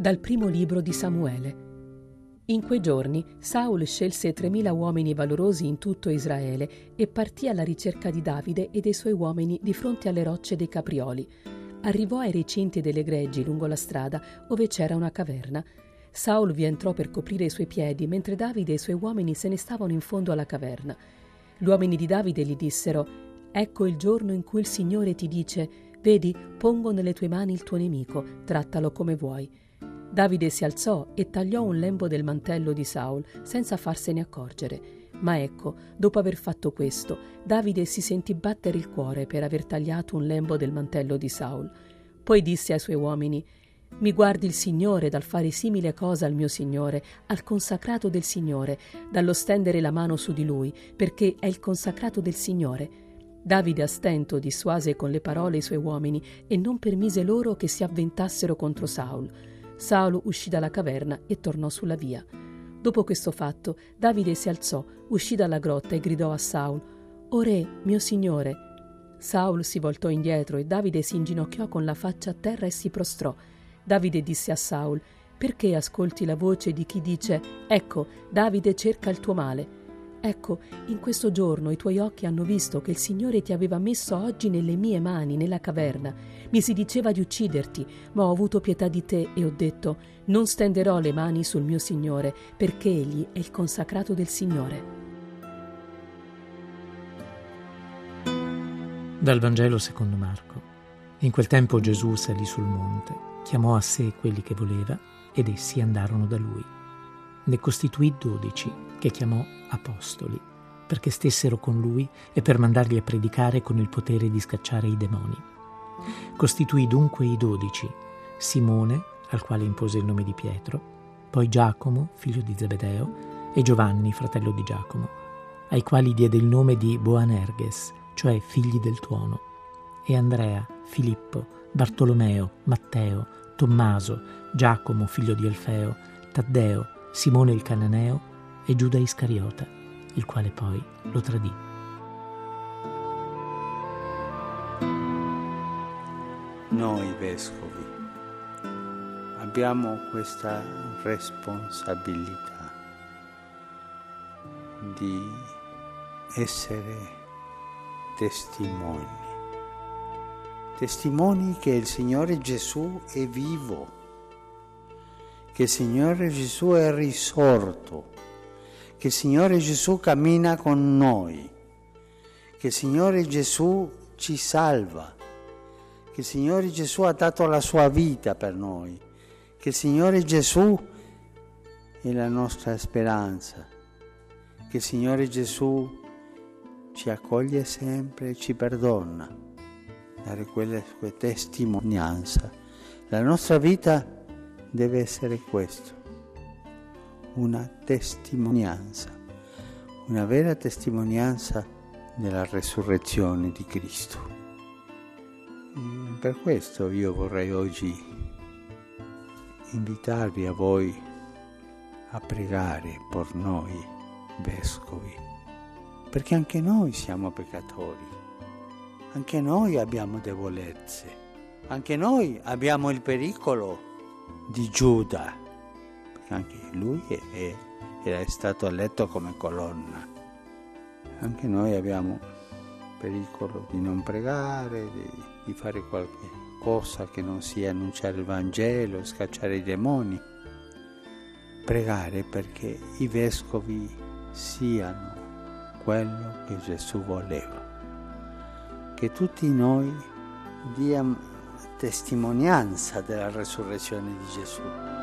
Dal primo libro di Samuele. In quei giorni Saul scelse tremila uomini valorosi in tutto Israele e partì alla ricerca di Davide e dei suoi uomini di fronte alle rocce dei Caprioli. Arrivò ai recinti delle greggi lungo la strada, dove c'era una caverna. Saul vi entrò per coprire i suoi piedi, mentre Davide e i suoi uomini se ne stavano in fondo alla caverna. Gli uomini di Davide gli dissero: Ecco il giorno in cui il Signore ti dice: Vedi, pongo nelle tue mani il tuo nemico, trattalo come vuoi. Davide si alzò e tagliò un lembo del mantello di Saul senza farsene accorgere. Ma ecco, dopo aver fatto questo, Davide si sentì battere il cuore per aver tagliato un lembo del mantello di Saul. Poi disse ai suoi uomini: Mi guardi il Signore dal fare simile cosa al mio Signore, al consacrato del Signore, dallo stendere la mano su di lui, perché è il consacrato del Signore. Davide a stento dissuase con le parole i suoi uomini e non permise loro che si avventassero contro Saul. Saulo uscì dalla caverna e tornò sulla via. Dopo questo fatto, Davide si alzò, uscì dalla grotta e gridò a Saul: O re, mio signore! Saul si voltò indietro e Davide si inginocchiò con la faccia a terra e si prostrò. Davide disse a Saul: Perché ascolti la voce di chi dice: Ecco, Davide cerca il tuo male? Ecco, in questo giorno i tuoi occhi hanno visto che il Signore ti aveva messo oggi nelle mie mani, nella caverna. Mi si diceva di ucciderti, ma ho avuto pietà di te e ho detto, non stenderò le mani sul mio Signore, perché egli è il consacrato del Signore. Dal Vangelo secondo Marco. In quel tempo Gesù salì sul monte, chiamò a sé quelli che voleva ed essi andarono da lui. Ne costituì dodici che chiamò apostoli, perché stessero con lui e per mandarli a predicare con il potere di scacciare i demoni. Costituì dunque i dodici, Simone, al quale impose il nome di Pietro, poi Giacomo, figlio di Zebedeo, e Giovanni, fratello di Giacomo, ai quali diede il nome di Boanerges, cioè figli del tuono, e Andrea, Filippo, Bartolomeo, Matteo, Tommaso, Giacomo, figlio di Alfeo, Taddeo, Simone il Cananeo e Giuda Iscariota, il quale poi lo tradì. Noi vescovi abbiamo questa responsabilità di essere testimoni, testimoni che il Signore Gesù è vivo che il Signore Gesù è risorto, che il Signore Gesù cammina con noi, che il Signore Gesù ci salva, che il Signore Gesù ha dato la sua vita per noi, che il Signore Gesù è la nostra speranza, che il Signore Gesù ci accoglie sempre e ci perdona, dare quella, quella testimonianza. La nostra vita deve essere questo, una testimonianza, una vera testimonianza della resurrezione di Cristo. E per questo io vorrei oggi invitarvi a voi a pregare per noi vescovi, perché anche noi siamo peccatori, anche noi abbiamo debolezze, anche noi abbiamo il pericolo di Giuda, perché anche lui è, è, era stato eletto come colonna. Anche noi abbiamo pericolo di non pregare, di, di fare qualche cosa che non sia annunciare il Vangelo, scacciare i demoni. Pregare perché i vescovi siano quello che Gesù voleva. Che tutti noi diamo testimonianza della resurrezione di Gesù.